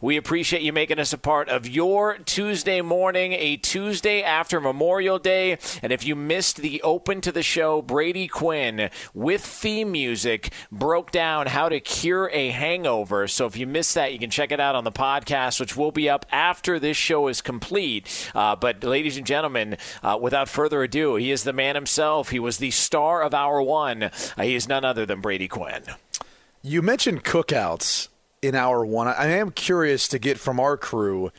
We appreciate you making us a part of your Tuesday morning, a Tuesday after Memorial Day. And if you missed the open to the show, Brady Quinn with theme music broke down how to cure a hangover. So if you missed that, you can check it out on the podcast, which will be up after this show is complete. Uh, but ladies and gentlemen, uh, without further ado, he is the man himself. He was the star of Hour One. Uh, he is none other than Brady Quinn. You mentioned cookouts in hour one. I am curious to get from our crew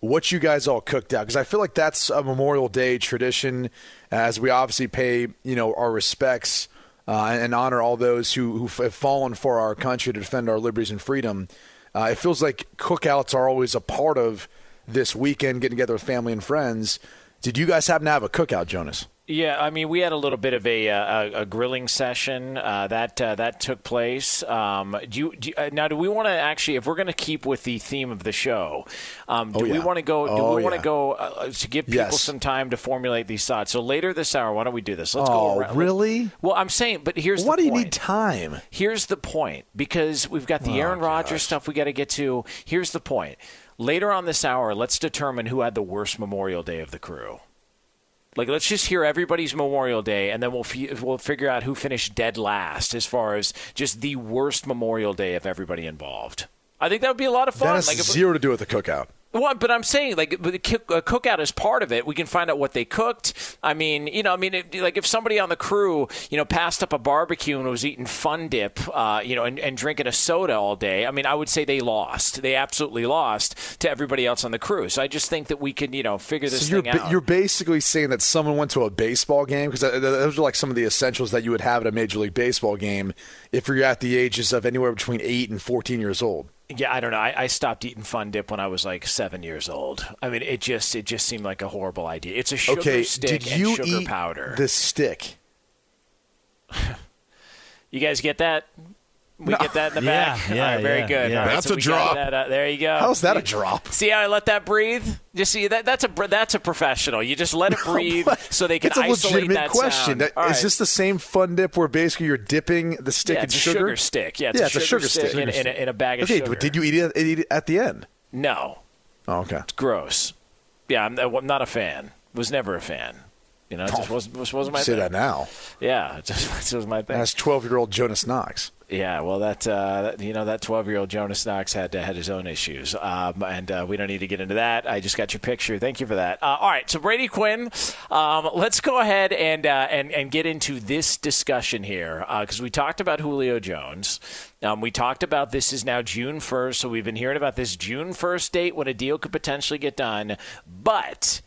what you guys all cooked out because I feel like that's a Memorial Day tradition, as we obviously pay you know our respects uh, and honor all those who who have fallen for our country to defend our liberties and freedom. Uh, it feels like cookouts are always a part of this weekend, getting together with family and friends. Did you guys happen to have a cookout, Jonas? Yeah, I mean, we had a little bit of a a, a grilling session uh, that uh, that took place. Um, do you, do you, uh, now? Do we want to actually, if we're going to keep with the theme of the show, um, do Oh, we yeah. want to go? Do Oh, we want to go uh, to give people Yes. some time to formulate these thoughts? So later this hour, why don't we do this? Let's Oh, go. Around. really? Well, I'm saying, but here's Why the do you need time? Here's the point because we've got the Oh, Aaron Rodgers stuff we got to get to. Here's the point. Later on this hour, let's determine who had the worst Memorial Day of the crew. Like, let's just hear everybody's Memorial Day, and then we'll f- we'll figure out who finished dead last as far as just the worst Memorial Day of everybody involved. I think that would be a lot of fun. That has Like, zero to do with the cookout. Well, but I'm saying like the uh, cookout is part of it. We can find out what they cooked. I mean, you know, I mean, it, like if somebody on the crew, you know, passed up a barbecue and was eating Fun Dip, uh, you know, and, and drinking a soda all day, I mean, I would say they lost. They absolutely lost to everybody else on the crew. So I just think that we can, you know, figure this So you're out. you're basically saying that someone went to a baseball game because those are like some of the essentials that you would have at a major league baseball game if you're at the ages of anywhere between eight and fourteen years old. Yeah, I don't know. I, I stopped eating Fun Dip when I was like seven years old. I mean, it just it just seemed like a horrible idea. It's a sugar okay, stick did and sugar eat powder. the stick? You guys get that? We get that in the Yeah, back. yeah, All right, very yeah, good. yeah. All right, That's so a drop. that, uh, there you go. How's that a drop? See how I let that breathe? Just see that that's a that's a professional. You just let it breathe so they can it's a isolate legitimate that question. sound. That- All Is this the same fun dip where basically you're dipping the stick yeah, in it's a sugar? sugar stick. Yeah, it's, Yeah, a, it's a sugar sugar stick. in, in, a, in a bag of Okay, sugar. but did you eat it, eat it at the end? No, Oh, okay. it's gross. Yeah, I'm, I'm not a fan. Was never a fan. You know, it just wasn't, just wasn't my Say thing. Say that now. Yeah, it just, it just was my thing. That's twelve-year-old Jonas Knox. Yeah, well, that uh, you know that twelve-year-old Jonas Knox had uh, had his own issues, um, and uh, we don't need to get into that. I just got your picture. Thank you for that. Uh, all right, so Brady Quinn, um, let's go ahead and uh, and and get into this discussion here because we talked about Julio Jones. Um, we talked about this is now June first, so we've been hearing about this June first date when a deal could potentially get done, but.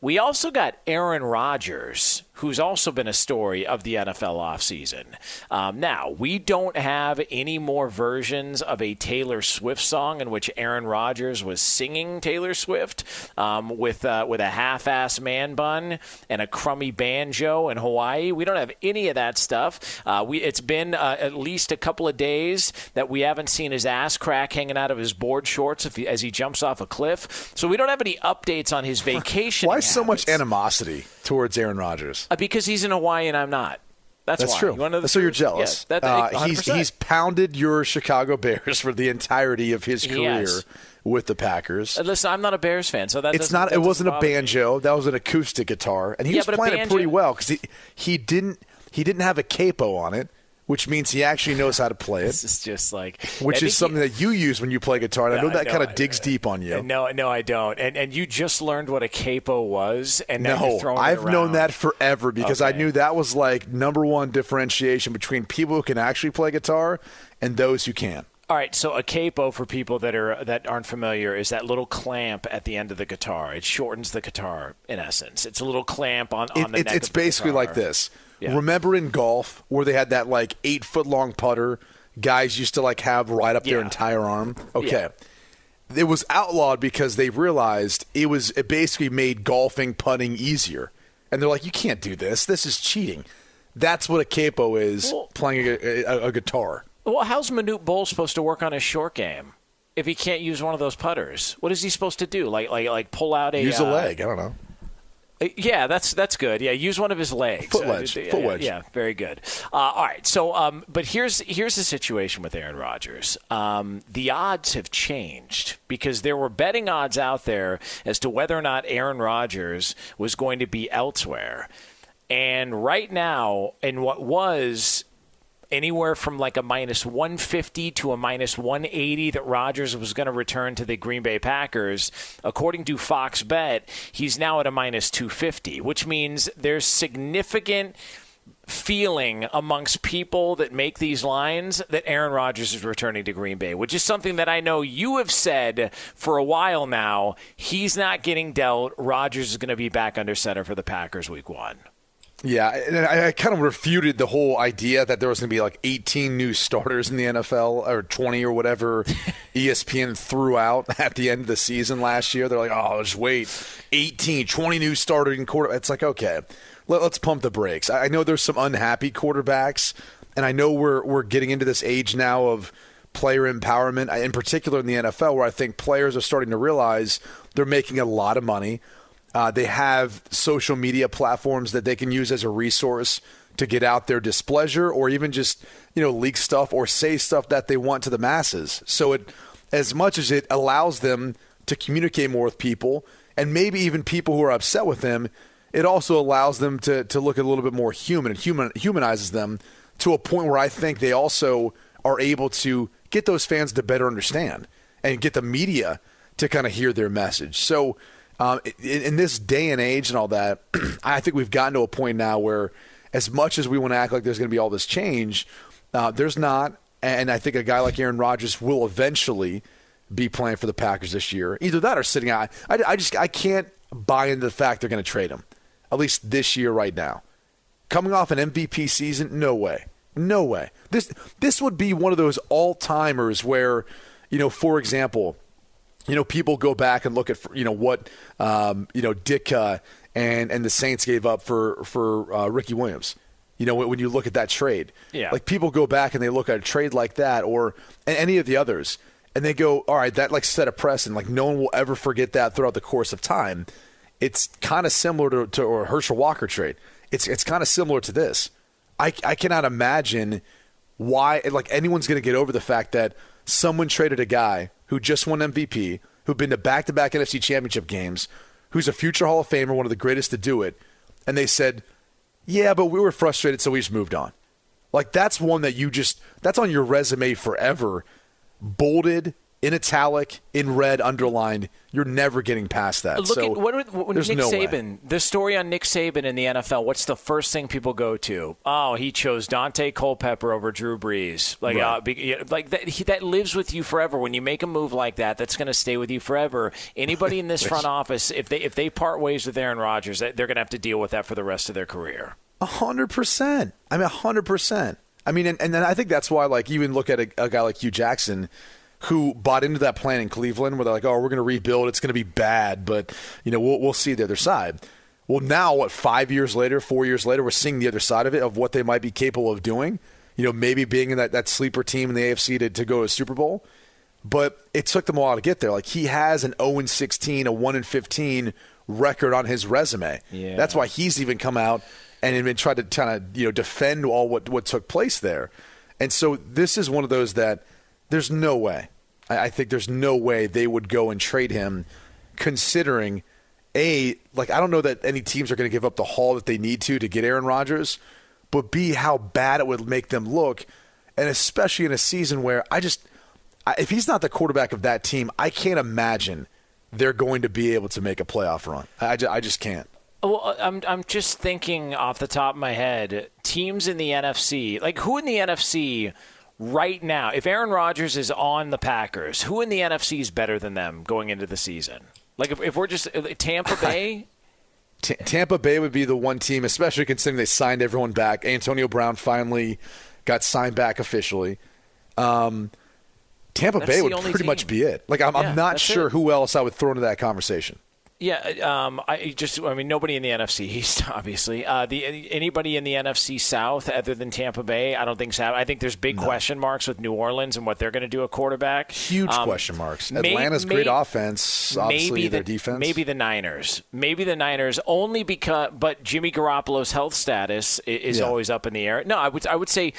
We also got Aaron Rodgers, who's also been a story of the NFL offseason. Um, now, we don't have any more versions of a Taylor Swift song in which Aaron Rodgers was singing Taylor Swift um, with, uh, with a half ass man bun and a crummy banjo in Hawaii. We don't have any of that stuff. Uh, we, it's been uh, at least a couple of days that we haven't seen his ass crack hanging out of his board shorts he, as he jumps off a cliff. So we don't have any updates on his vacation. Why so much animosity towards Aaron Rodgers? Uh, because he's in Hawaii and I'm not. That's, That's why. true. You so you're jealous. Yeah, that, uh, he's he's pounded your Chicago Bears for the entirety of his career Yes. with the Packers. Uh, Listen, I'm not a Bears fan, so that it's that It wasn't a bother me. banjo. That was an acoustic guitar, and he Yeah, was playing it pretty well because he he didn't he didn't have a capo on it, which means he actually knows how to play it. This is just like which is something you- that you use when you play guitar. And I know that no, kind of digs deep on you. No, no, I don't. And and you just learned what a capo was, and now you're No, I've known that forever because I knew that was like number one differentiation between people who can actually play guitar and those who can. All right, so a capo for people that are that aren't familiar is that little clamp at the end of the guitar. It shortens the guitar in essence. It's a little clamp on, on It, the it, neck it's basically guitar. like this. Yeah. Remember in golf where they had that like eight foot long putter guys used to like have right up their entire arm? Okay. Yeah. It was outlawed because they realized it was it basically made golfing putting easier. And they're like, you can't do this. This is cheating. That's what a capo is Well- playing a, a, a guitar. Well, how's Manute Bol supposed to work on his short game if he can't use one of those putters? What is he supposed to do? Like like like pull out a Use a uh, leg. I don't know. Uh, Yeah, that's that's good. Yeah, use one of his legs. Foot Uh, wedge, yeah, foot yeah, wedge. Yeah, very good. Uh, all right, so um, but here's here's the situation with Aaron Rodgers. Um, the odds have changed because there were betting odds out there as to whether or not Aaron Rodgers was going to be elsewhere, and right now, in what was anywhere from like a minus 150 to a minus 180 that Rodgers was going to return to the Green Bay Packers. According to Fox Bet, he's now at a minus 250, which means there's significant feeling amongst people that make these lines that Aaron Rodgers is returning to Green Bay, which is something that I know you have said for a while now. He's not getting dealt. Rodgers is going to be back under center for the Packers week one. Yeah, and I, I kind of refuted the whole idea that there was going to be like 18 new starters in the NFL or 20 or whatever ESPN threw out at the end of the season last year. They're like, oh, just wait, 18, 20 new starting quarter. It's like, okay, let, us pump the brakes. I, I know there's some unhappy quarterbacks, and I know we're we're getting into this age now of player empowerment, in particular in the NFL, where I think players are starting to realize they're making a lot of money. Uh, they have social media platforms that they can use as a resource to get out their displeasure or even just you know leak stuff or say stuff that they want to the masses. So it, as much as it allows them to communicate more with people and maybe even people who are upset with them, it also allows them to to look a little bit more human and human humanizes them to a point where I think they also are able to get those fans to better understand and get the media to kind of hear their message. So um, in, in this day and age and all that, I think we've gotten to a point now where, as much as we want to act like there's going to be all this change, uh, there's not. And I think a guy like Aaron Rodgers will eventually be playing for the Packers this year. Either that or sitting out. I, I just I can't buy into the fact they're going to trade him, at least this year right now. Coming off an MVP season, no way, no way. This this would be one of those all timers where, you know, for example you know, people go back and look at you know what um, you know Ditka and and the Saints gave up for for uh, Ricky Williams. You know, when you look at that trade, Yeah. like people go back and they look at a trade like that or any of the others, and they go, all right, that like set a precedent. Like no one will ever forget that throughout the course of time. It's kind of similar to, to or Herschel Walker trade. It's it's kind of similar to this. I I cannot imagine why like anyone's going to get over the fact that someone traded a guy who just won MVP, who've been to back-to-back NFC championship games, who's a future Hall of Famer, one of the greatest to do it, and they said, "Yeah, but we were frustrated, so we just moved on." Like that's one that you just that's on your resume forever, bolded in italic, in red, underlined. You're never getting past that. Look so at what, what, Nick no way. Saban. The story on Nick Saban in the NFL. What's the first thing people go to? Oh, he chose Daunte Culpepper over Drew Brees. Like, Right. uh, be, like that. He, that lives with you forever. When you make a move like that, that's going to stay with you forever. Anybody in this front office, if they if they part ways with Aaron Rodgers, they're going to have to deal with that for the rest of their career. A hundred percent. I mean, a hundred percent. I mean, and, and then I think that's why, like, even look at a, a guy like Hue Jackson, who bought into that plan in Cleveland, where they're like, "Oh, we're going to rebuild. It's going to be bad, but you know, we'll we'll see the other side." Well, now what? Five years later, four years later, we're seeing the other side of it of what they might be capable of doing. You know, maybe being in that, that sleeper team in the AFC to, to go to a Super Bowl. But it took them a while to get there. Like he has an 0 16, a 1 15 record on his resume. Yeah. That's why he's even come out and even tried to kind of you know defend all what what took place there. And so this is one of those that there's no way. I, I think there's no way they would go and trade him, considering a like I don't know that any teams are going to give up the haul that they need to to get Aaron Rodgers, but b how bad it would make them look, and especially in a season where I just if he's not the quarterback of that team, I can't imagine they're going to be able to make a playoff run. I, ju- I just can't. Well, uh, I'm I'm just thinking off the top of my head, teams in the NFC, like who in the NFC right now, if Aaron Rodgers is on the Packers, who in the NFC is better than them going into the season? Like if, if we're just uh, Tampa Bay, T- Tampa Bay would be the one team, especially considering they signed everyone back. Antonio Brown finally got signed back officially. Um, Tampa That's Bay would pretty much be it. Like I'm, Yeah, I'm not sure it. who else I would throw into that conversation. Yeah, um, I just I mean nobody in the NFC East, obviously. Uh, the anybody in the NFC South other than Tampa Bay, I don't think so. I think there's big question marks with New Orleans and what they're going to do at quarterback. Huge Um, question marks. may- Atlanta's great may- offense. Obviously, maybe their the, defense. Maybe the Niners. Maybe the Niners only because, but Jimmy Garoppolo's health status i- is Yeah. always up in the air. No, I would I would say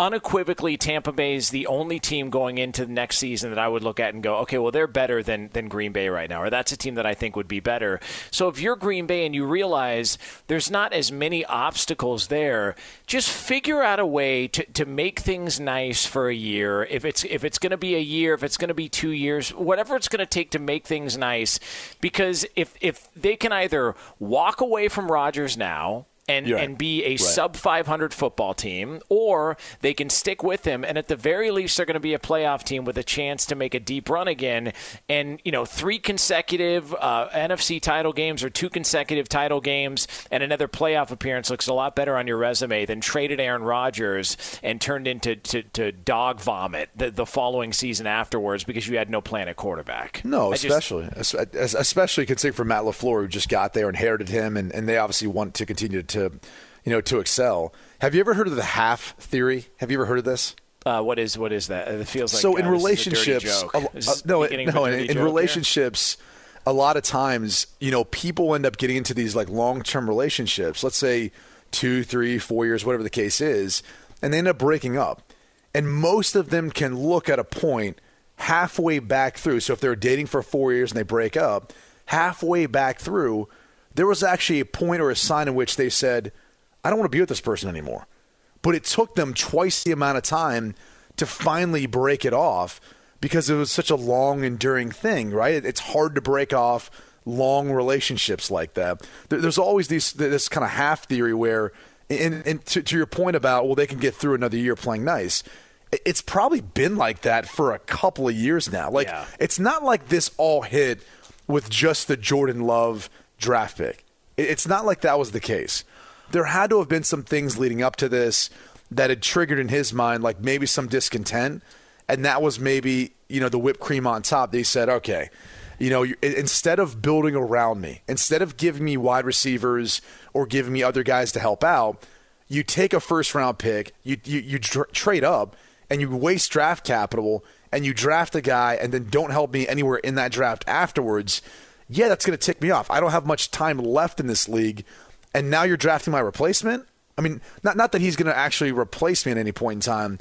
unequivocally Tampa Bay is the only team going into the next season that I would look at and go, okay, well they're better than than Green Bay right now, or that's a team that I think would be better. So if you're Green Bay and you realize there's not as many obstacles there, just figure out a way to, to make things nice for a year. If it's if it's going to be a year, if it's going to be two years, whatever it's going to take to make things nice, because if if they can either walk away from Rodgers now and, right. and be a Right. sub 500 football team, or they can stick with him, and at the very least, they're going to be a playoff team with a chance to make a deep run again. And you know, three consecutive uh, NFC title games or two consecutive title games and another playoff appearance looks a lot better on your resume than traded Aaron Rodgers and turned into to, to dog vomit the, the following season afterwards because you had no plan at quarterback. No, I especially Es- es- especially considering for Matt Lafleur, who just got there, inherited him, and, and they obviously want to continue to, you know, to excel. Have you ever heard of the half theory? Have you ever heard of this? uh, what is what is that? It feels like so in uh, this is a relationships, a- uh, no, no, in, in joke here? relationships, a lot of times, you know, people end up getting into these like long-term relationships. Let's say two, three, four years, whatever the case is, and they end up breaking up. And most of them can look at a point halfway back through. So if they're dating for four years and they break up, halfway back through, there was actually a point or a sign in which they said, "I don't want to be with this person anymore." but it took them twice the amount of time to finally break it off because it was such a long enduring thing right it's hard to break off long relationships like that there's always these this kind of half theory where and, and to, to your point about well they can get through another year playing nice it's probably been like that for a couple of years now like Yeah. it's not like this all hit with just the jordan love draft pick it's not like that was the case there had to have been some things leading up to this that had triggered in his mind, like maybe some discontent, and that was maybe you know the whipped cream on top. They said, okay, you know, instead of building around me, instead of giving me wide receivers or giving me other guys to help out, you take a first round pick, you you, you tr- trade up, and you waste draft capital, and you draft a guy, and then don't help me anywhere in that draft afterwards. Yeah, that's going to tick me off. I don't have much time left in this league and now you're drafting my replacement. I mean, not not that he's going to actually replace me at any point in time,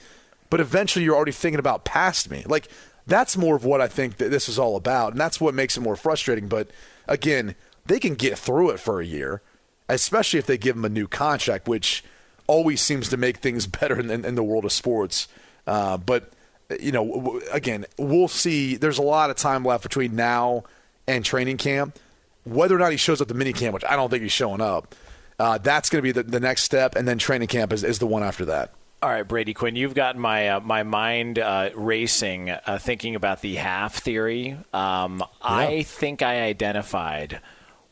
but eventually you're already thinking about past me. Like that's more of what I think that this is all about, and that's what makes it more frustrating. But again, they can get through it for a year, especially if they give him a new contract, which always seems to make things better in, in, the world of sports. Uh, but you know, again, we'll see. There's a lot of time left between now and training camp. Whether or not he shows up to mini camp, which I don't think he's showing up, uh, that's going to be the, the next step, and then training camp is, is the one after that. All right, Brady Quinn, you've got my uh, my mind uh, racing, uh, thinking about the half theory. Um, I think I identified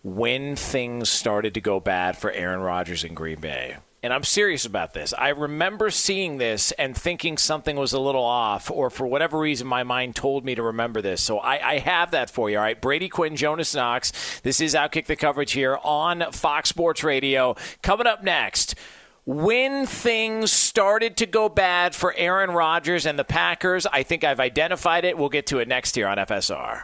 when things started to go bad for Aaron Rodgers in Green Bay. And I'm serious about this. I remember seeing this and thinking something was a little off, or for whatever reason, my mind told me to remember this. So I, I have that for you. All right, Brady Quinn, Jonas Knox. This is Outkick the coverage here on Fox Sports Radio. Coming up next when things started to go bad for Aaron Rodgers and the Packers, I think I've identified it. We'll get to it next year on FSR.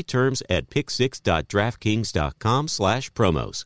terms at pick6.draftkings.com slash promos.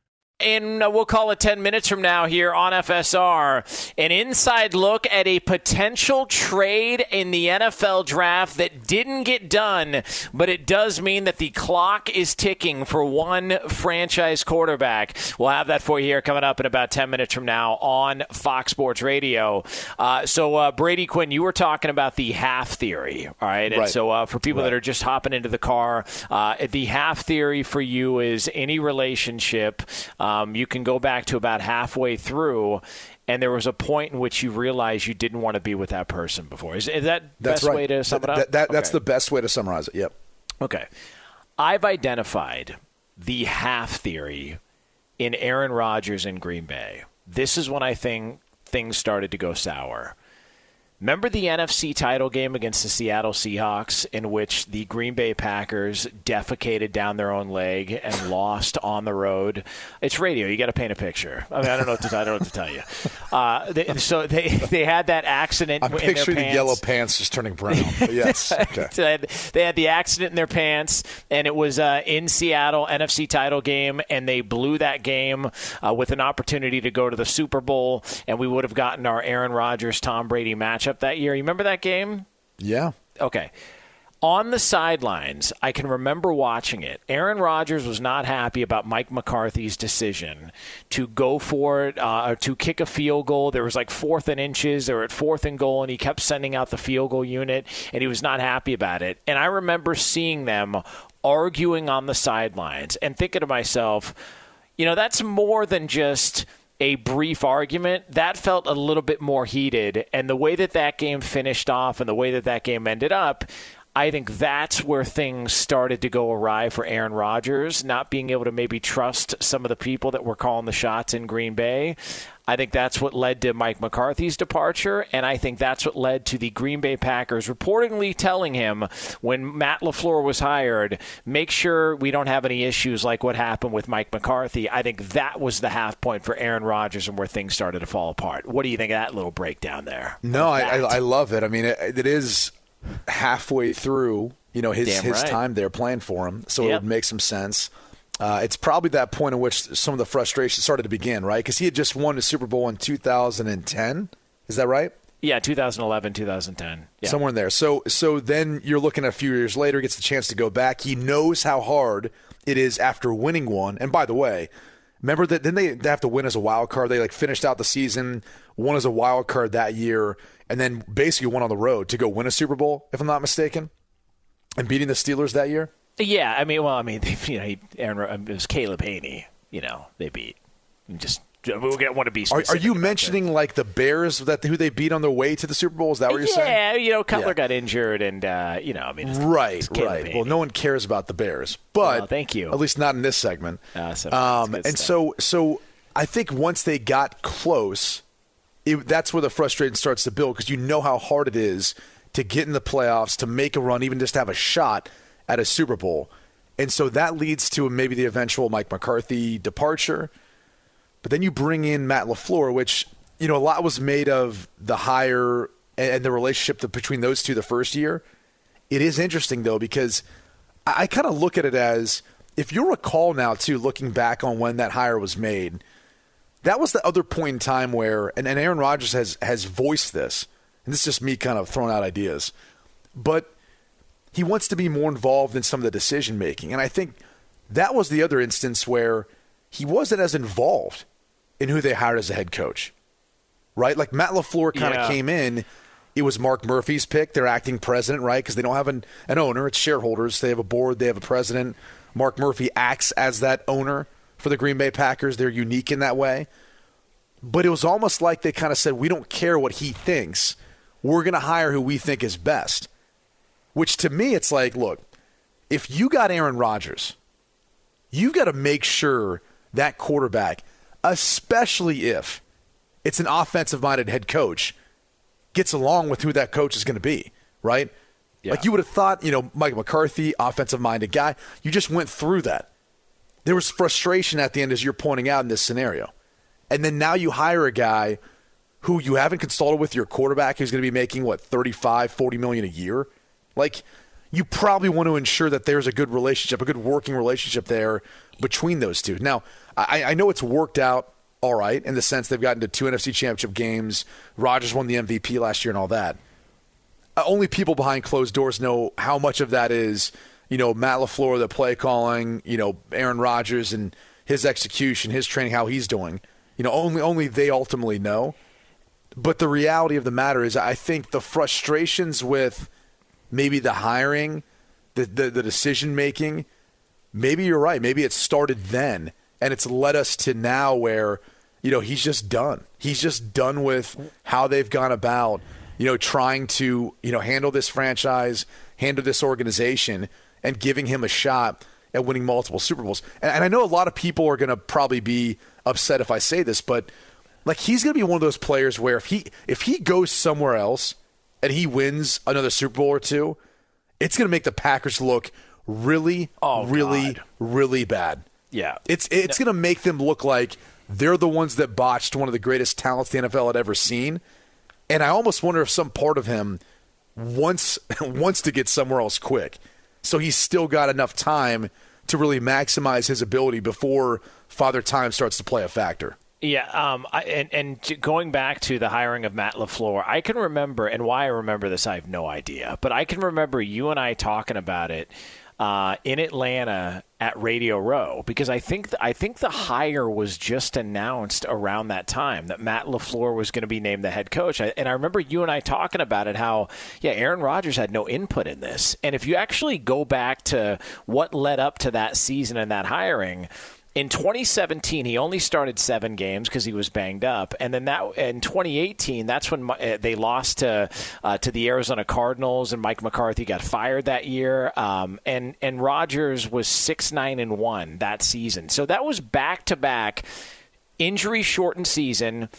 and uh, we'll call it 10 minutes from now here on FSR, an inside look at a potential trade in the NFL draft that didn't get done, but it does mean that the clock is ticking for one franchise quarterback. We'll have that for you here coming up in about 10 minutes from now on Fox Sports Radio. Uh, so, uh, Brady Quinn, you were talking about the half theory, all right? And Right. so, uh, for people Right. that are just hopping into the car, uh, the half theory for you is any relationship. Um, you can go back to about halfway through, and there was a point in which you realized you didn't want to be with that person before. Is, is that That's best right. way to sum it up? that- that- That's the best way to summarize it. Yep. Okay. I've identified the half theory in Aaron Rodgers in Green Bay. This is when I think things started to go sour. Remember the NFC title game against the Seattle Seahawks, in which the Green Bay Packers defecated down their own leg and lost on the road? It's radio. You got to paint a picture. I mean, I don't know what to, I don't know what to tell you. Uh, they, so they they had that accident. I'm in their picturing the yellow pants just turning brown. Yes. Okay. So they had- they had the accident in their pants, and it was uh, in Seattle, NFC title game, and they blew that game uh, with an opportunity to go to the Super Bowl, and we would have gotten our Aaron Rodgers Tom Brady matchup that year. You remember that game? Yeah. Okay. On the sidelines, I can remember watching it. Aaron Rodgers was not happy about Mike McCarthy's decision to go for it, uh, or to kick a field goal. There was like fourth and inches. They were at fourth and goal, and he kept sending out the field goal unit, and he was not happy about it. And I remember seeing them arguing on the sidelines and thinking to myself, you know, that's more than just a brief argument. That felt a little bit more heated. And the way that that game finished off and the way that that game ended up, I think that's where things started to go awry for Aaron Rodgers, not being able to maybe trust some of the people that were calling the shots in Green Bay. I think that's what led to Mike McCarthy's departure, and I think that's what led to the Green Bay Packers reportedly telling him when Matt LaFleur was hired, make sure we don't have any issues like what happened with Mike McCarthy. I think that was the half point for Aaron Rodgers and where things started to fall apart. What do you think of that little breakdown there? No, I, I, I love it. I mean, it, it is halfway through, you know, his Damn his right. time there playing for him, so Yep. it would make some sense. Uh, it's probably that point in which some of the frustration started to begin, right? Because he had just won the Super Bowl in 2010. Is that right? Yeah, 2011, 2010. Yeah. somewhere in there. So so then you're looking at a few years later, gets the chance to go back. He knows how hard it is after winning one. And by the way, remember that then they, they have to win as a wild card. They like finished out the season, won as a wild card that year, and then basically went on the road to go win a Super Bowl, if I'm not mistaken, and beating the Steelers that year. Yeah, I mean, well, I mean, you know, he, Aaron, um, it was Caleb Hanie. You know, they beat. And Just we'll get want to be. Are, are you about that. mentioning like the Bears that who they beat on their way to the Super Bowl? Is that what you're saying? Yeah, you know, Cutler Yeah. got injured, and uh, you know, I mean, Right, right. Hanie. Well, no one cares about the Bears, but thank you. At least not in this segment. Awesome. um, and stuff. so, so I think once they got close, it, that's where the frustration starts to build because you know how hard it is to get in the playoffs, to make a run, even just to have a shot at a Super Bowl. And so that leads to maybe the eventual Mike McCarthy departure. But then you bring in Matt LaFleur, which, you know, a lot was made of the hire and, the relationship between those two the first year. It is interesting, though, because I, I kind of look at it as if you recall now, too, looking back on when that hire was made, that was the other point in time where, and, and Aaron Rodgers has, has voiced this, and this is just me kind of throwing out ideas, but he wants to be more involved in some of the decision making. And I think that was the other instance where he wasn't as involved in who they hired as a head coach, right? Like Matt LaFleur kind of Yeah. came in. It was Mark Murphy's pick, their acting president, right? Because they don't have an, an owner, it's shareholders. They have a board, they have a president. Mark Murphy acts as that owner for the Green Bay Packers. They're unique in that way. But it was almost like they kind of said, we don't care what he thinks. We're going to hire who we think is best. Which to me, it's like, look, if you got Aaron Rodgers, you've got to make sure that quarterback, especially if it's an offensive minded head coach, gets along with who that coach is going to be, right? Like you would have thought, you know, Mike McCarthy, offensive minded guy, you just went through that. There was frustration at the end, as you're pointing out in this scenario. And then now you hire a guy who you haven't consulted with your quarterback who's going to be making, what, 35, 40 million a year? Like, you probably want to ensure that there's a good relationship, a good working relationship there between those two. Now, I, I know it's worked out all right in the sense they've gotten to two NFC championship games. Rodgers won the MVP last year and all that. Uh, only people behind closed doors know how much of that is, you know, Matt LaFleur, the play calling, you know, Aaron Rodgers and his execution, his training, how he's doing. You know, only only they ultimately know. But the reality of the matter is, I think the frustrations with maybe the hiring, the the, the decision making, maybe you're right. Maybe it started then, and it's led us to now where, you know, he's just done. He's just done with how they've gone about, you know, trying to you know handle this franchise, handle this organization, and giving him a shot at winning multiple Super Bowls. And, and I know a lot of people are going to probably be upset if I say this, but like he's going to be one of those players where if he if he goes somewhere else and he wins another Super Bowl or two, it's going to make the Packers look really, Oh, really, God. really bad. Yeah. It's it's going to make them look like they're the ones that botched one of the greatest talents the NFL had ever seen. And I almost wonder if some part of him wants wants to get somewhere else quick. So he's still got enough time to really maximize his ability before Father Time starts to play a factor. Yeah, um, I, and and going back to the hiring of Matt Lafleur, I can remember, and why I remember this, I have no idea, but I can remember you and I talking about it uh, in Atlanta at Radio Row because I think th- I think the hire was just announced around that time that Matt Lafleur was going to be named the head coach, I, and I remember you and I talking about it how yeah, Aaron Rodgers had no input in this, and if you actually go back to what led up to that season and that hiring in 2017 he only started seven games because he was banged up. And then that in 2018 that's when uh, they lost to uh, to the Arizona Cardinals and Mike McCarthy got fired that year. Um, and and Rodgers was six nine and one that season. So that was back to back injury shortened season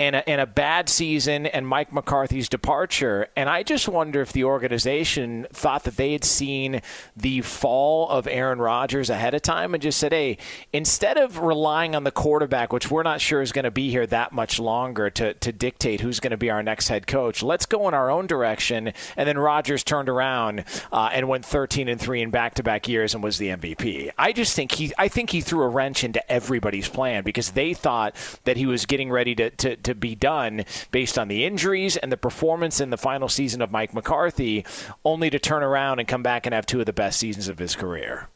and a, and a bad season and Mike McCarthy's departure. And I just wonder if the organization thought that they had seen the fall of Aaron Rodgers ahead of time and just said, hey, instead of relying on the quarterback, which we're not sure is going to be here that much longer to, to dictate who's going to be our next head coach, let's go in our own direction. And then Rodgers turned around uh, and went 13 and 3 in back to back years and was the MVP. I just think he, I think he threw a wrench into everybody's plan because they thought that he was getting ready to, to, to be done based on the injuries and the performance in the final season of Mike McCarthy, only to turn around and come back and have two of the best seasons of his career.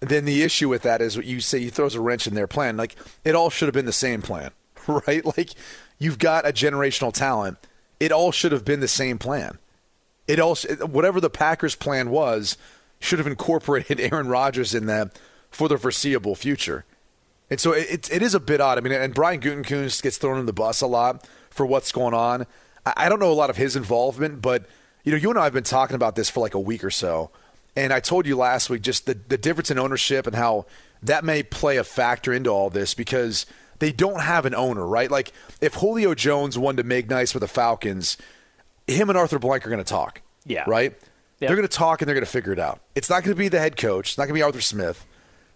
Then the issue with that is what you say he throws a wrench in their plan. Like it all should have been the same plan, right? Like you've got a generational talent. It all should have been the same plan. It all whatever the Packers plan was should have incorporated Aaron Rodgers in that for the foreseeable future. And so it, it is a bit odd. I mean, and Brian Gutekunst gets thrown in the bus a lot for what's going on. I, I don't know a lot of his involvement, but you know, you and I have been talking about this for like a week or so. And I told you last week just the, the difference in ownership and how that may play a factor into all this because they don't have an owner, right? Like if Julio Jones wanted to make nice with the Falcons, him and Arthur Blank are going to talk. Yeah. Right? Yep. They're going to talk and they're going to figure it out. It's not going to be the head coach. It's not going to be Arthur Smith.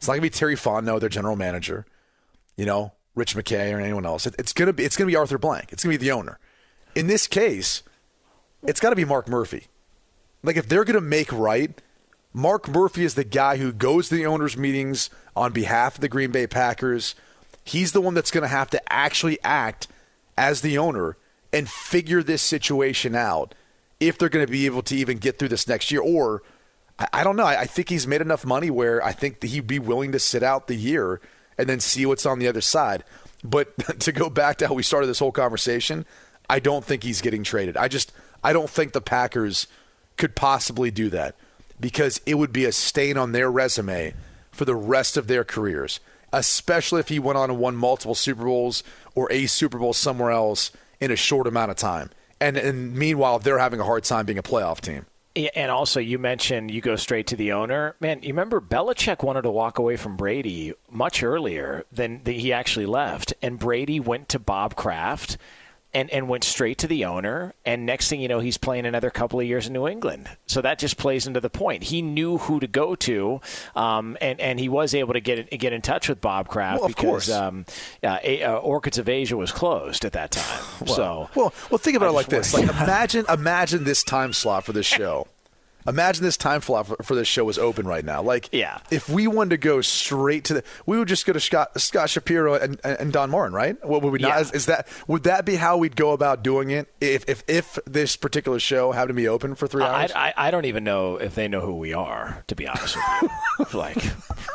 It's not to be Terry Fontenot, their general manager. You know, Rich McKay or anyone else. It, it's to be it's to be Arthur Blank. It's to be the owner. In this case, it's got to be Mark Murphy. Like if they're to make right, Mark Murphy is the guy who goes to the owners' meetings on behalf of the Green Bay Packers. He's the one that's to have to actually act as the owner and figure this situation out if they're going to be able to even get through this next year. Or I, I don't know. I, I think he's made enough money where I think that he'd be willing to sit out the year and then see what's on the other side. But to go back to how we started this whole conversation, I don't think he's getting traded. I just I don't think the Packers could possibly do that because it would be a stain on their resume for the rest of their careers, especially if he went on and won multiple Super Bowls or a Super Bowl somewhere else in a short amount of time. And, and meanwhile, they're having a hard time being a playoff team. And also, you mentioned you go straight to the owner. Man, you remember Belichick wanted to walk away from Brady much earlier than the, he actually left, and Brady went to Bob Kraft and, and went straight to the owner. And next thing you know, he's playing another couple of years in New England. So that just plays into the point. He knew who to go to, um, and and he was able to get get in touch with Bob Kraft Well, because um, uh, A- uh, Orchids of Asia was closed at that time. so Well, well, think about it like this: like imagine, imagine this time slot for this show. Imagine this time slot for, for this show was open right now. Like, Yeah. if we wanted to go straight to the, we would just go to Scott, Scott Shapiro and, and Don Martin, right? What would we not? Yeah. Is, is that would that be how we'd go about doing it if if if this particular show happened to be open for three hours? I, I don't even know if they know who we are, to be honest with you. like,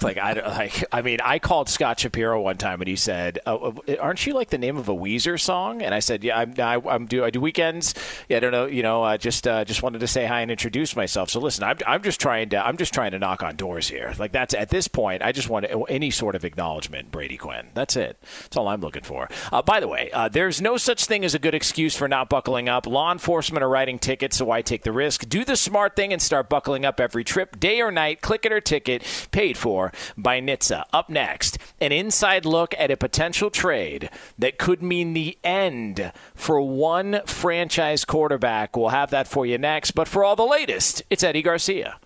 like I don't- like I mean, I called Scott Shapiro one time and he said, oh, uh, "Aren't you like the name of a Weezer song?" And I said, "Yeah, I'm. I, I'm do I do weekends? Yeah, I don't know. You know, uh, just uh, just wanted to say hi and introduce myself. So listen, I'm, I'm just trying to I'm just trying to knock on doors here. Like that's at this point, I just want any sort of acknowledgement, Brady Quinn. That's it. That's all I'm looking for. Uh, by the way, uh, there's no such thing as a good excuse for not buckling up. Law enforcement are writing tickets, so why take the risk? Do the smart thing and start buckling up every trip, day or night. Click it or ticket, paid for by NHTSA. Up next, an inside look at a potential trade that could mean the end for one franchise quarterback. We'll have that for you next. But for all the latest, it's Eddie Garcia.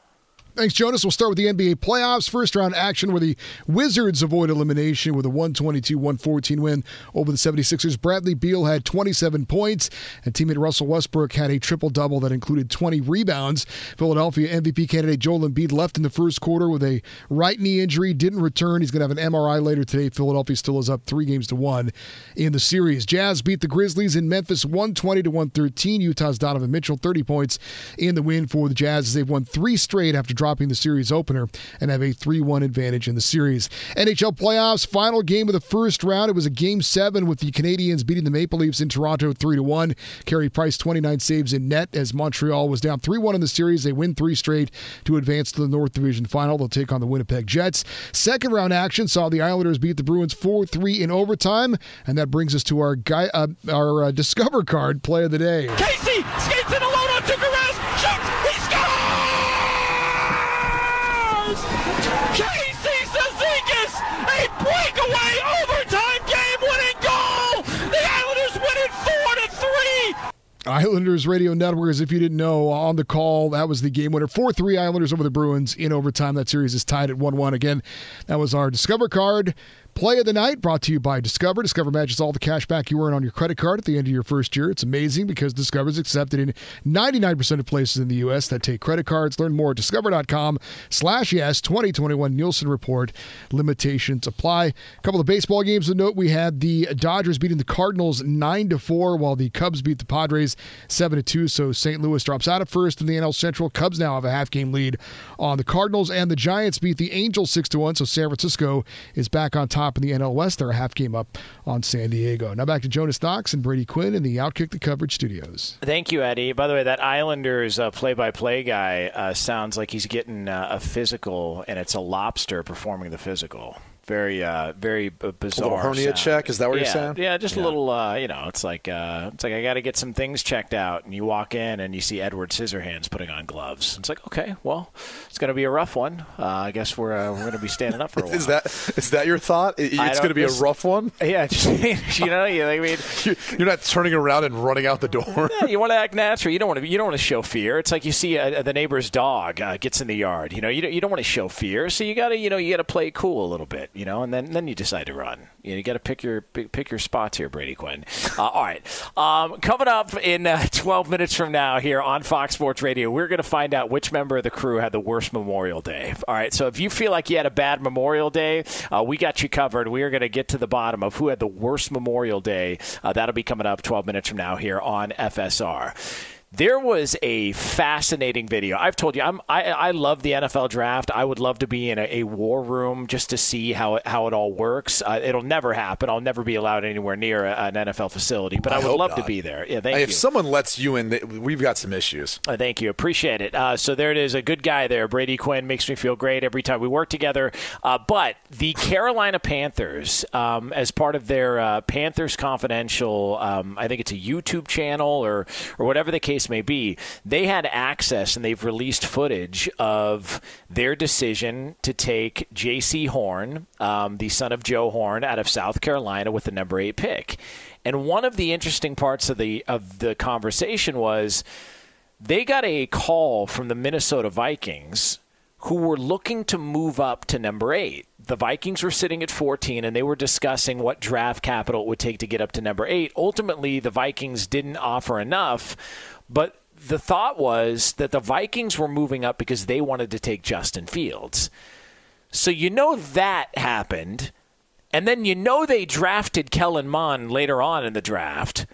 Thanks, Jonas. We'll start with the NBA playoffs. First round action where the Wizards avoid elimination with a 122 114 win over the 76ers. Bradley Beal had 27 points, and teammate Russell Westbrook had a triple double that included 20 rebounds. Philadelphia MVP candidate Joel Embiid left in the first quarter with a right knee injury, didn't return. He's going to have an MRI later today. Philadelphia still is up three games to one in the series. Jazz beat the Grizzlies in Memphis 120 to 113. Utah's Donovan Mitchell 30 points in the win for the Jazz they've won three straight after dropping the series opener and have a 3 1 advantage in the series. NHL playoffs, final game of the first round. It was a game seven with the Canadiens beating the Maple Leafs in Toronto 3 1. Carey Price 29 saves in net as Montreal was down 3 1 in the series. They win three straight to advance to the North Division final. They'll take on the Winnipeg Jets. Second round action saw the Islanders beat the Bruins 4 3 in overtime. And that brings us to our guy, uh, our uh, Discover card play of the day. Casey skates in alone on Tuukka Rask, Islanders Radio Network, as if you didn't know, on the call. That was the game winner. 4 3 Islanders over the Bruins in overtime. That series is tied at 1 1. Again, that was our Discover card. Play of the night brought to you by Discover. Discover matches all the cash back you earn on your credit card at the end of your first year. It's amazing because Discover is accepted in 99% of places in the U.S. that take credit cards. Learn more at discover.com slash yes 2021 Nielsen Report. Limitations apply. A couple of baseball games to note. We had the Dodgers beating the Cardinals 9 to 4, while the Cubs beat the Padres 7 to 2. So St. Louis drops out at first in the NL Central. Cubs now have a half game lead on the Cardinals, and the Giants beat the Angels 6 to 1. So San Francisco is back on top in the NL West. They're a half game up on San Diego. Now back to Jonas Knox and Brady Quinn in the Outkick the Coverage studios. Thank you, Eddie. By the way, that Islanders uh, play-by-play guy uh, sounds like he's getting uh, a physical, and it's a lobster performing the physical. Very, uh, very b- bizarre. hernia sound. check? Is that what yeah, you're saying? Yeah, just a little. Uh, you know, it's like uh, it's like I got to get some things checked out, and you walk in and you see Edward Scissorhands putting on gloves. It's like, okay, well, it's going to be a rough one. Uh, I guess we're uh, we're going to be standing up for a while. Is that is that your thought? It- It's going to be a rough one. Yeah, just, you know, you, I mean, You- You're not turning around and running out the door. Yeah, you want to act natural. You don't want to. You don't want to show fear. It's like you see uh, the neighbor's dog uh, gets in the yard. You know, you don't, you don't want to show fear. So you got to, you know, you got to play cool a little bit. You know, and then then you decide to run. You, know, you got to pick your pick, your spots here, Brady Quinn. Uh, all right, um, coming up in uh, 12 minutes from now here on Fox Sports Radio, we're going to find out which member of the crew had the worst Memorial Day. All right, so if you feel like you had a bad Memorial Day, uh, we got you covered. We are going to get to the bottom of who had the worst Memorial Day. Uh, that'll be coming up 12 minutes from now here on FSR. There was a fascinating video. I've told you, I'm, I, I love the NFL draft. I would love to be in a, a war room just to see how it, how it all works. Uh, it'll never happen. I'll never be allowed anywhere near a, an NFL facility, but I, I would love not. to be there. Yeah, thank Hey, you. If someone lets you in, we've got some issues. Uh, thank you. Appreciate it. Uh, so there it is. A good guy there. Brady Quinn makes me feel great every time we work together. Uh, but the Carolina Panthers, um, as part of their uh, Panthers Confidential, um, I think it's a YouTube channel or, or whatever the case may be, they had access and they've released footage of their decision to take Jaycee Horn, um, the son of Joe Horn, out of South Carolina with the number eight pick. And one of the interesting parts of the of the conversation was they got a call from the Minnesota Vikings who were looking to move up to number eight. The Vikings were sitting at 14 and they were discussing what draft capital it would take to get up to number eight. Ultimately, the Vikings didn't offer enough, but the thought was that the Vikings were moving up because they wanted to take Justin Fields. So you know that happened. And then you know they drafted Kellen Mond later on in the draft.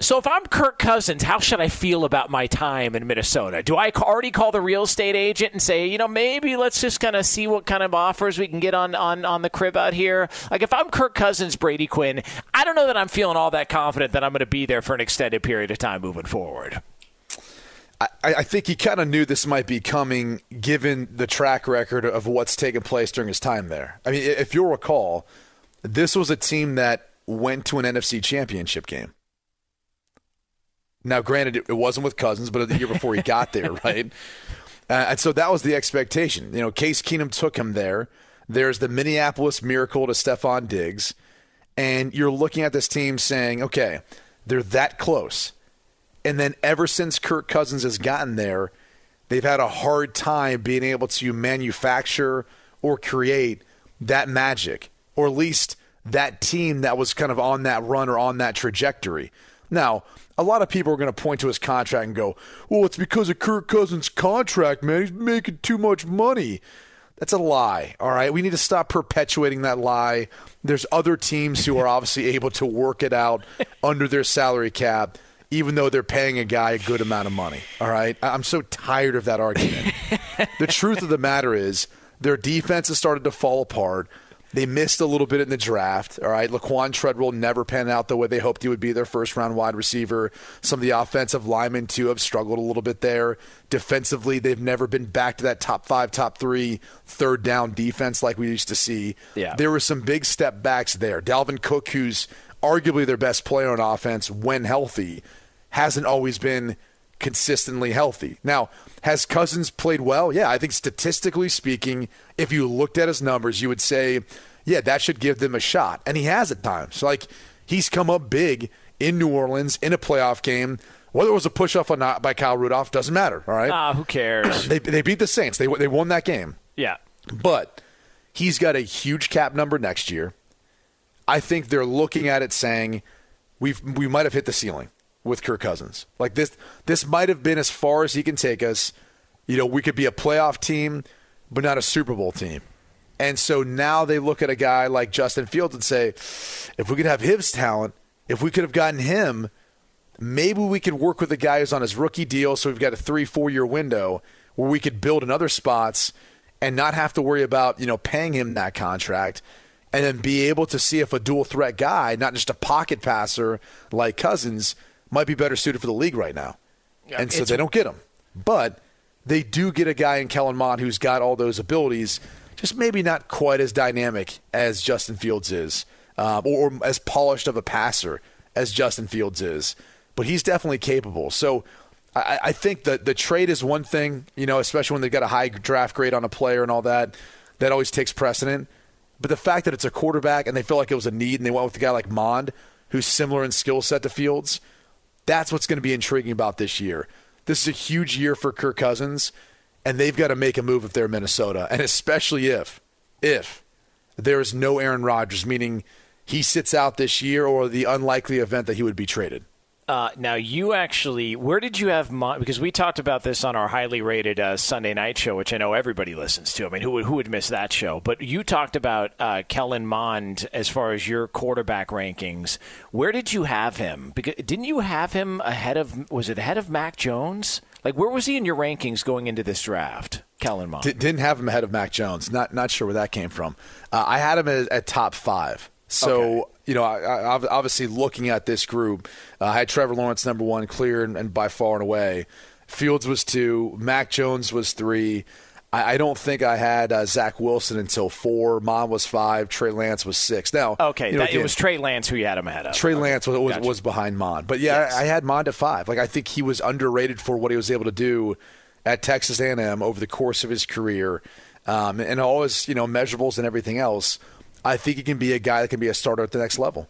So if I'm Kirk Cousins, how should I feel about my time in Minnesota? Do I already call the real estate agent and say, you know, maybe let's just kind of see what kind of offers we can get on, on, on the crib out here? Like if I'm Kirk Cousins, Brady Quinn, I don't know that I'm feeling all that confident that I'm going to be there for an extended period of time moving forward. I, I think he kind of knew this might be coming given the track record of what's taken place during his time there. I mean, if you'll recall, this was a team that went to an NFC championship game. Now, granted, it wasn't with Cousins, but the year before he got there, right? Uh, and so that was the expectation. You know, Case Keenum took him there. There's the Minneapolis miracle to Stefon Diggs. And you're looking at this team saying, okay, they're that close. And then ever since Kirk Cousins has gotten there, they've had a hard time being able to manufacture or create that magic, or at least that team that was kind of on that run or on that trajectory. Now, a lot of people are going to point to his contract and go, well, it's because of Kirk Cousins' contract, man. He's making too much money. That's a lie, all right? We need to stop perpetuating that lie. There's other teams who are obviously able to work it out under their salary cap, even though they're paying a guy a good amount of money, all right? I'm so tired of that argument. the truth of the matter is, their defense has started to fall apart. They missed a little bit in the draft. All right. Laquan Treadwell never panned out the way they hoped he would be their first round wide receiver. Some of the offensive linemen, too, have struggled a little bit there. Defensively, they've never been back to that top five, top three, third down defense like we used to see. Yeah. There were some big step backs there. Dalvin Cook, who's arguably their best player on offense when healthy, hasn't always been consistently healthy. Now, has Cousins played well? Yeah, I think statistically speaking, if you looked at his numbers, you would say, yeah, that should give them a shot. And he has at times. Like, he's come up big in New Orleans in a playoff game. Whether it was a push off or not by Kyle Rudolph doesn't matter. All right. Ah, who cares? they, they beat the Saints. They, they won that game. yeah. But he's got a huge cap number next year. I think they're looking at it saying we've we might have hit the ceiling with Kirk Cousins. Like this this might have been as far as he can take us. You know, we could be a playoff team, but not a Super Bowl team. And so now they look at a guy like Justin Fields and say, if we could have his talent, if we could have gotten him, maybe we could work with a guy who's on his rookie deal. So we've got a three, four year window where we could build in other spots and not have to worry about, you know, paying him that contract and then be able to see if a dual threat guy, not just a pocket passer like Cousins, might be better suited for the league right now. and so they don't get him. But they do get a guy in Kellen Mond who's got all those abilities, just maybe not quite as dynamic as Justin Fields is, um, or, or as polished of a passer as Justin Fields is. But he's definitely capable. So I, I think that the trade is one thing, you know, especially when they've got a high draft grade on a player and all that. That always takes precedent. But the fact that it's a quarterback and they feel like it was a need and they went with a guy like Mond, who's similar in skill set to Fields, that's what's going to be intriguing about this year. This is a huge year for Kirk Cousins, and they've got to make a move if they're Minnesota, and especially if, if there is no Aaron Rodgers, meaning he sits out this year or the unlikely event that he would be traded. Uh, now, you actually, where did you have Mond? Because we talked about this on our highly rated uh, Sunday night show, which I know everybody listens to. I mean, who would, who would miss that show? But you talked about uh, Kellen Mond as far as your quarterback rankings. Where did you have him? Because didn't you have him ahead of? Was it ahead of Mac Jones? Like, where was he in your rankings going into this draft? Kellen Mond D- didn't have him ahead of Mac Jones. Not not sure where that came from. Uh, I had him at, at top five. So Okay. You know, I, I, obviously looking at this group, uh, I had Trevor Lawrence number one, clear and, and by far and away. Fields was two. Mac Jones was three. I, I don't think I had uh, Zach Wilson until four. Mond was five. Trey Lance was six. Now, Okay, you know, that, it was Trey Lance who you had him ahead of. Trey Okay, Lance was, was, gotcha. was behind Mond. But yeah, Yes. I, I had Mond at five. Like I think he was underrated for what he was able to do at Texas A&M over the course of his career, um, and all his you know measurables and everything else. I think he can be a guy that can be a starter at the next level.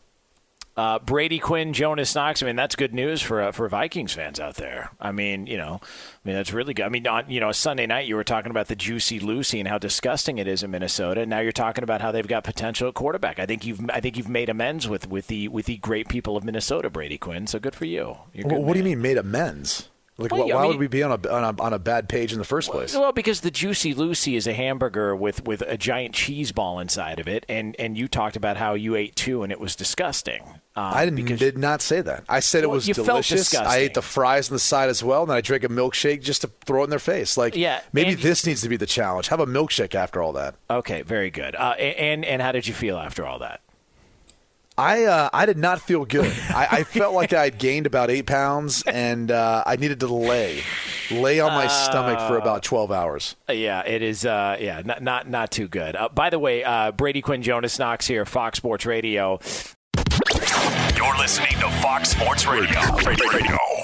Uh, Brady Quinn, Jonas Knox. I mean, that's good news for uh, for Vikings fans out there. I mean, you know, I mean that's really good. I mean, on you know Sunday night you were talking about the juicy Lucy and how disgusting it is in Minnesota. And now you're talking about how they've got potential at quarterback. I think you've I think you've made amends with with the with the great people of Minnesota, Brady Quinn. So good for you. You're Well, what do you mean made amends? Like Well, why, I mean- would we be on a, on a on a bad page in the first place? Well, because the Juicy Lucy is a hamburger with, with a giant cheese ball inside of it, and, and you talked about how you ate two and it was disgusting. Um, I didn't, did not say that. I said it was delicious. I ate the fries on the side as well, and then I drank a milkshake just to throw it in their face. Like, Yeah, maybe this needs to be the challenge. Have a milkshake after all that. Okay, very good. Uh, and and how did you feel after all that? I uh, I did not feel good. I, I felt like I had gained about eight pounds, and uh, I needed to lay lay on my stomach for about twelve hours. Uh, Yeah, it is. Uh, yeah, not not not too good. Uh, by the way, uh, Brady Quinn, Jonas Knox here, Fox Sports Radio. You're listening to Fox Sports Radio. Radio.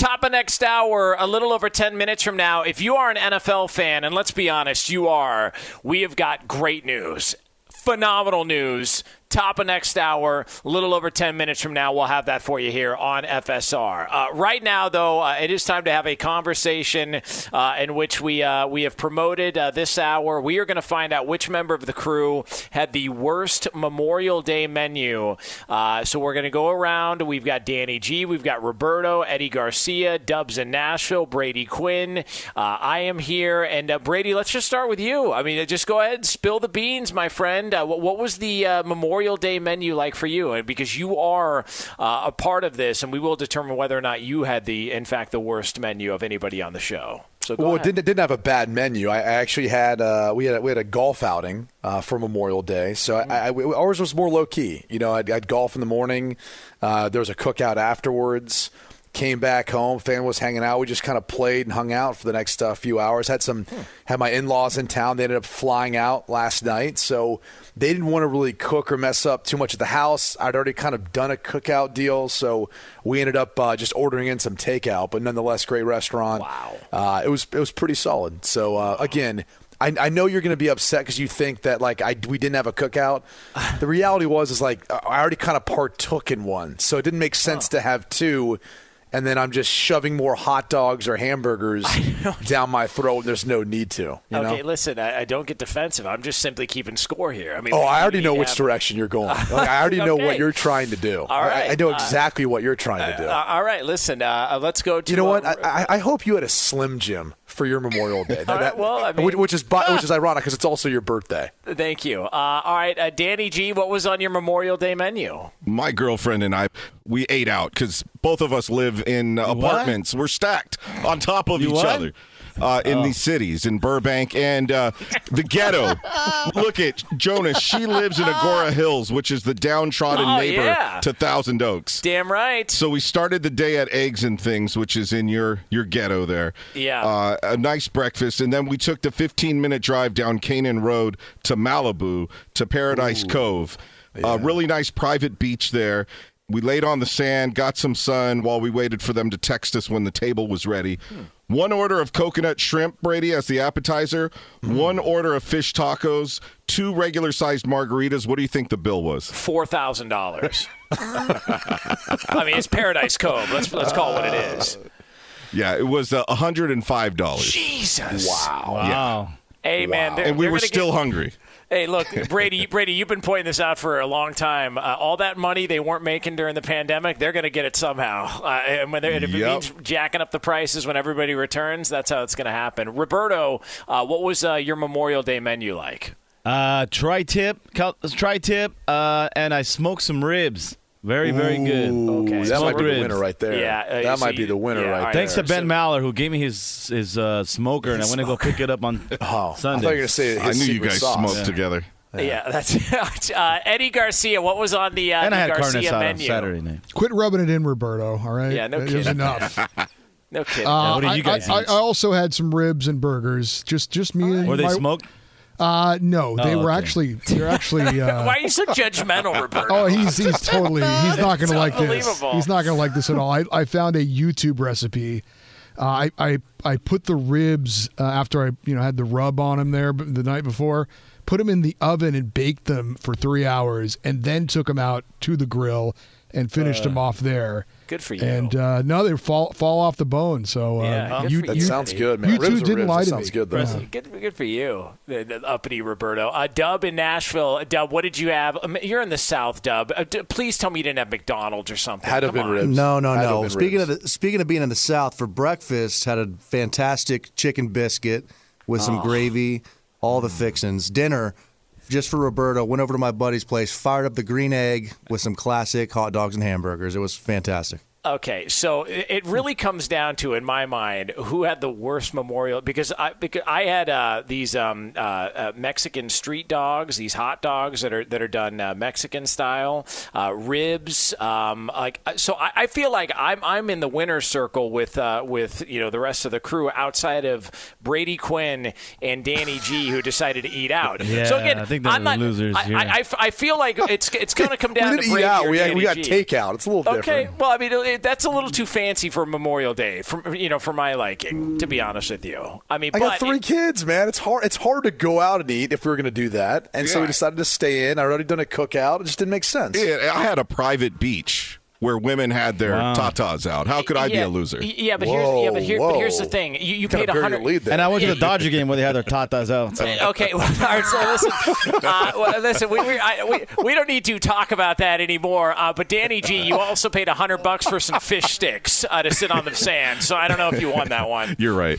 Top of next hour, a little over 10 minutes from now. If you are an NFL fan, and let's be honest, you are, we have got great news. Phenomenal news. Top of next hour, a little over 10 minutes from now, we'll have that for you here on FSR. Uh, right now, though, uh, it is time to have a conversation uh, in which we uh, we have promoted uh, this hour. We are going to find out which member of the crew had the worst Memorial Day menu. Uh, so we're going to go around. We've got Danny G, we've got Roberto, Eddie Garcia, Dubs in Nashville, Brady Quinn. I am here. And Brady, let's just start with you. I mean, just go ahead, and spill the beans, my friend. what, what was the Memorial Day menu like for you? And Because you are uh, a part of this, and we will determine whether or not you had the, in fact, the worst menu of anybody on the show. So go well, ahead. it didn't, it didn't have a bad menu. I I actually had uh, we had a, we had a golf outing uh, for Memorial Day, so I, I, ours was more low key. You know, I'd, I'd golf in the morning. Uh, there was a cookout afterwards. Came back home, family was hanging out. We just kind of played and hung out for the next uh, few hours. Had some had my in laws in town. They ended up flying out last night, so they didn't want to really cook or mess up too much at the house. I'd already kind of done a cookout deal, so we ended up uh, just ordering in some takeout. But nonetheless, great restaurant. Wow, uh, it was it was pretty solid. So uh, again. I, I know you're going to be upset because you think that like I we didn't have a cookout. The reality was is like I already kind of partook in one, so it didn't make sense to have two and then I'm just shoving more hot dogs or hamburgers down my throat. There's no need to. You okay, know? listen, I, I don't get defensive. I'm just simply keeping score here. I mean, Oh, I already know which have- direction you're going. Like, I already know what you're trying to do. All I- I, know Uh, exactly what you're trying to do. Uh, all right, listen. Uh, let's go to. you know what? uh, I, I, I hope you had a Slim Jim for your Memorial Day. All right, well, I mean- which, which is which is ironic because it's also your birthday. Thank you. Uh, all right, uh, Danny G, what was on your Memorial Day menu? my girlfriend and I, we ate out because both of us live in apartments. We're stacked on top of You each what? other. Uh, in these cities, in Burbank and uh, the ghetto. Look at Jonas. She lives in Agoura Hills, which is the downtrodden Oh, neighbor yeah. to Thousand Oaks. Damn right. So we started the day at Eggs and Things, which is in your your ghetto there. Yeah. Uh, a nice breakfast, and then we took the 15 minute drive down Kanan Road to Malibu to Paradise Cove. A really nice private beach there. We laid on the sand, got some sun while we waited for them to text us when the table was ready. One order of coconut shrimp, Brady, as the appetizer. One order of fish tacos. Two regular sized margaritas. What do you think the bill was? Four thousand dollars. I mean, it's Paradise Cove. Let's let's call it what it is. Yeah, it was uh, $105. Jesus. Wow. Wow. Hey man, they're- And we were still get- hungry. Hey, look, Brady, Brady, you've been pointing this out for a long time. Uh, all that money they weren't making during the pandemic, they're going to get it somehow. Uh, and when they're- and if it means jacking up the prices when everybody returns, that's how it's going to happen. Roberto, uh, what was uh, your Memorial Day menu like? Uh, tri-tip, cal- tri-tip, uh, and I smoked some ribs. Very, very good. Okay. That might Smoked be the winner right there. Yeah, uh, that so might be the winner yeah, right all right. there. Thanks to Ben Maller who gave me his his uh, smoker, and I went to go pick it up on Oh, I thought Sunday. you were say his I knew you guys sauce. smoked together. Yeah, that's uh, Eddie Garcia. What was on the uh, and I had carne Garcia asada on menu? Saturday night. Quit rubbing it in, Roberto. All right. Yeah, no It was enough. No kidding. Uh, what did you I- guys I, eat? I, I also had some ribs and burgers. Just, just me and Were they my, smoked? Uh, no, they Oh, were okay. actually they're actually. Uh, Why are you so judgmental, Roberto? Oh, he's he's totally he's not going to like this. He's not going to like this at all. I, I found a YouTube recipe. Uh, I, I I put the ribs uh, after I you know had the rub on them there the night before. Put them in the oven and baked them for three hours, and then took them out to the grill and finished Uh, them off there. Good for you. And uh, no, they fall fall off the bone. So uh, Yeah, you, for That you. sounds good, man. You Ribs two are didn't ribs. lie That to sounds me. good, though. Yeah. Good, good for you, the, the uppity Roberto. Uh, Dub in Nashville. Dub, what did you have? Um, You're in the South, Dub. Uh, d- please tell me you didn't have McDonald's or something. Had have Come been on. ribs. No, no, Had no. Speaking ribs. of the, speaking of being in the South, for breakfast had a fantastic chicken biscuit with some Oh. gravy, all the fixins. Dinner, just for Roberto, went over to my buddy's place, fired up the green egg with some classic hot dogs and hamburgers. It was fantastic. Okay, so it it really comes down to, in my mind, who had the worst memorial. Because I because I had uh, these um, uh, uh, Mexican street dogs, these hot dogs that are that are done uh, Mexican style, uh, ribs. Um, like so, I, I feel like I'm I'm in the winner's circle with uh, with you know the rest of the crew outside of Brady Quinn and Danny G, who decided to eat out. Yeah, so again, I think they're I'm the not, losers I, here. I, I f- I feel like it's it's going to come We down didn't to eat out. or We had- we got G. takeout. It's a little Okay, different. well, I mean, it, that's a little too fancy for Memorial Day, for you know, for my liking. To be honest with you, I mean, I but got three kids, man. It's hard. It's hard to go out and eat if we were going to do that, and so we decided to stay in. I already done a cookout. It just didn't make sense. Yeah, I had a private beach where women had their Wow. tatas out. How could I be a loser? Yeah, but here's yeah, but, here, but here's the thing: you, you paid a hundred. lead. And I went to the Dodger game where they had their tatas out. so- Okay, well, all right, so listen, uh, well, listen, we, we, I, we, we don't need to talk about that anymore. Uh, but Danny G, you also paid a hundred bucks for some fish sticks uh, to sit on the sand. So I don't know if you won that one. You're right.